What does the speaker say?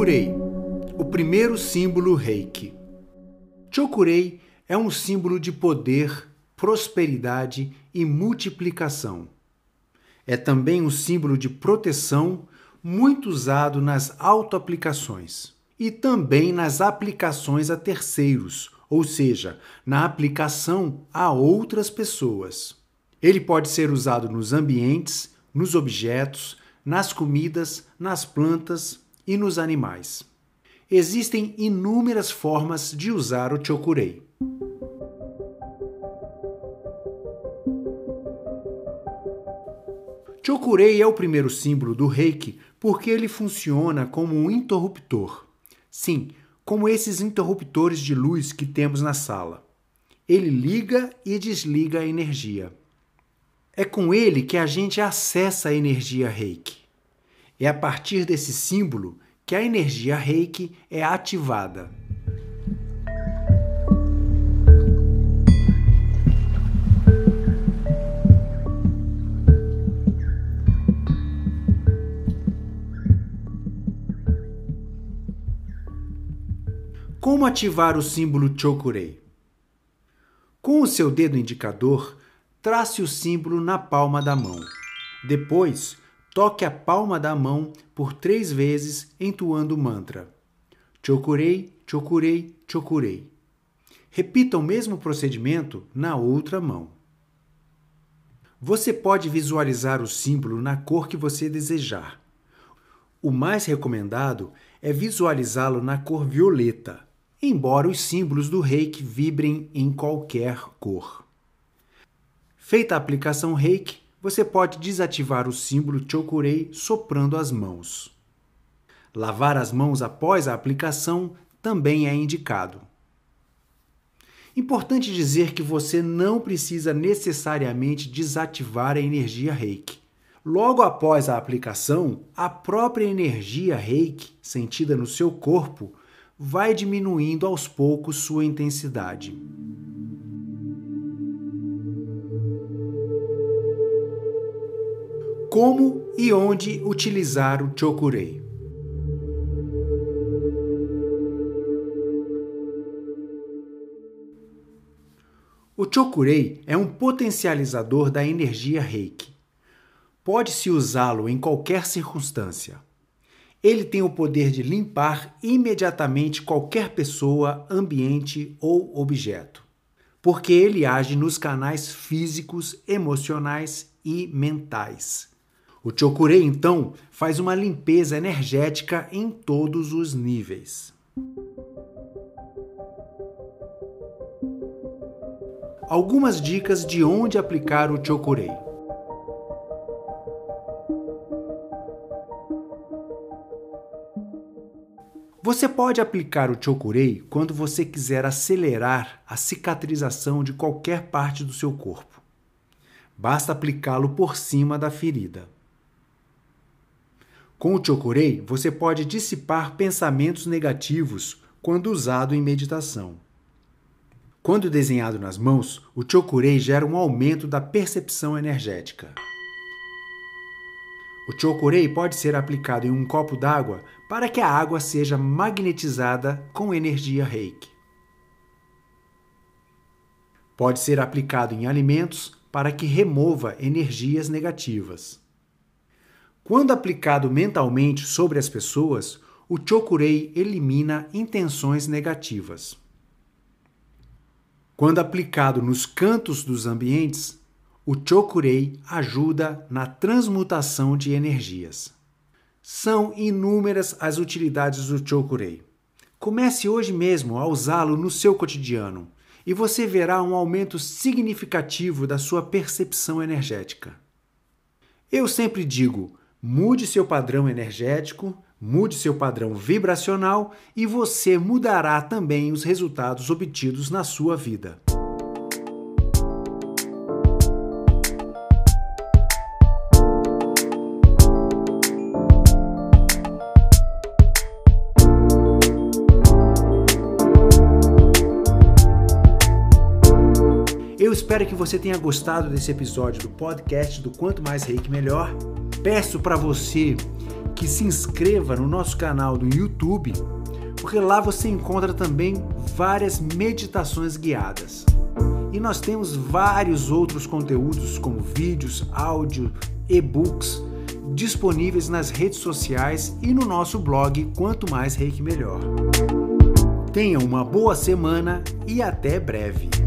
Chokurei, o primeiro símbolo reiki. Chokurei é um símbolo de poder, prosperidade e multiplicação. É também um símbolo de proteção muito usado nas autoaplicações e também nas aplicações a terceiros, ou seja, na aplicação a outras pessoas. Ele pode ser usado nos ambientes, nos objetos, nas comidas, nas plantas e nos animais. Existem inúmeras formas de usar o chokurei. Chokurei é o primeiro símbolo do reiki porque ele funciona como um interruptor. Sim, como esses interruptores de luz que temos na sala. Ele liga e desliga a energia. É com ele que a gente acessa a energia reiki. É a partir desse símbolo que a energia reiki é ativada. Como ativar o símbolo Chokurei? Com o seu dedo indicador, trace o símbolo na palma da mão. Depois, toque a palma da mão por três vezes entoando o mantra. Chokurei, chokurei, chokurei. Repita o mesmo procedimento na outra mão. Você pode visualizar o símbolo na cor que você desejar. O mais recomendado é visualizá-lo na cor violeta embora os símbolos do reiki vibrem em qualquer cor. Feita a aplicação reiki, você pode desativar o símbolo Chokurei soprando as mãos. Lavar as mãos após a aplicação também é indicado. Importante dizer que você não precisa necessariamente desativar a energia reiki. Logo após a aplicação, a própria energia reiki sentida no seu corpo vai diminuindo aos poucos sua intensidade. Como e onde utilizar o Chokurei? O Chokurei é um potencializador da energia Reiki. Pode-se usá-lo em qualquer circunstância. Ele tem o poder de limpar imediatamente qualquer pessoa, ambiente ou objeto, porque ele age nos canais físicos, emocionais e mentais. O Chokurei, então, faz uma limpeza energética em todos os níveis. Algumas dicas de onde aplicar o Chokurei. Você pode aplicar o Chokurei quando você quiser acelerar a cicatrização de qualquer parte do seu corpo. Basta aplicá-lo por cima da ferida. Com o Chokurei, você pode dissipar pensamentos negativos quando usado em meditação. Quando desenhado nas mãos, o Chokurei gera um aumento da percepção energética. O chokurei pode ser aplicado em um copo d'água para que a água seja magnetizada com energia reiki. Pode ser aplicado em alimentos para que remova energias negativas. Quando aplicado mentalmente sobre as pessoas, o chokurei elimina intenções negativas. Quando aplicado nos cantos dos ambientes, o Chokurei ajuda na transmutação de energias. São inúmeras as utilidades do Chokurei. Comece hoje mesmo a usá-lo no seu cotidiano e você verá um aumento significativo da sua percepção energética. Eu sempre digo: mude seu padrão energético, mude seu padrão vibracional e você mudará também os resultados obtidos na sua vida. Eu espero que você tenha gostado desse episódio do podcast do Quanto Mais Reiki Melhor. Peço para você que se inscreva no nosso canal do YouTube, porque lá você encontra também várias meditações guiadas. E nós temos vários outros conteúdos, como vídeos, áudio, e-books, disponíveis nas redes sociais e no nosso blog Quanto Mais Reiki Melhor. Tenha uma boa semana e até breve!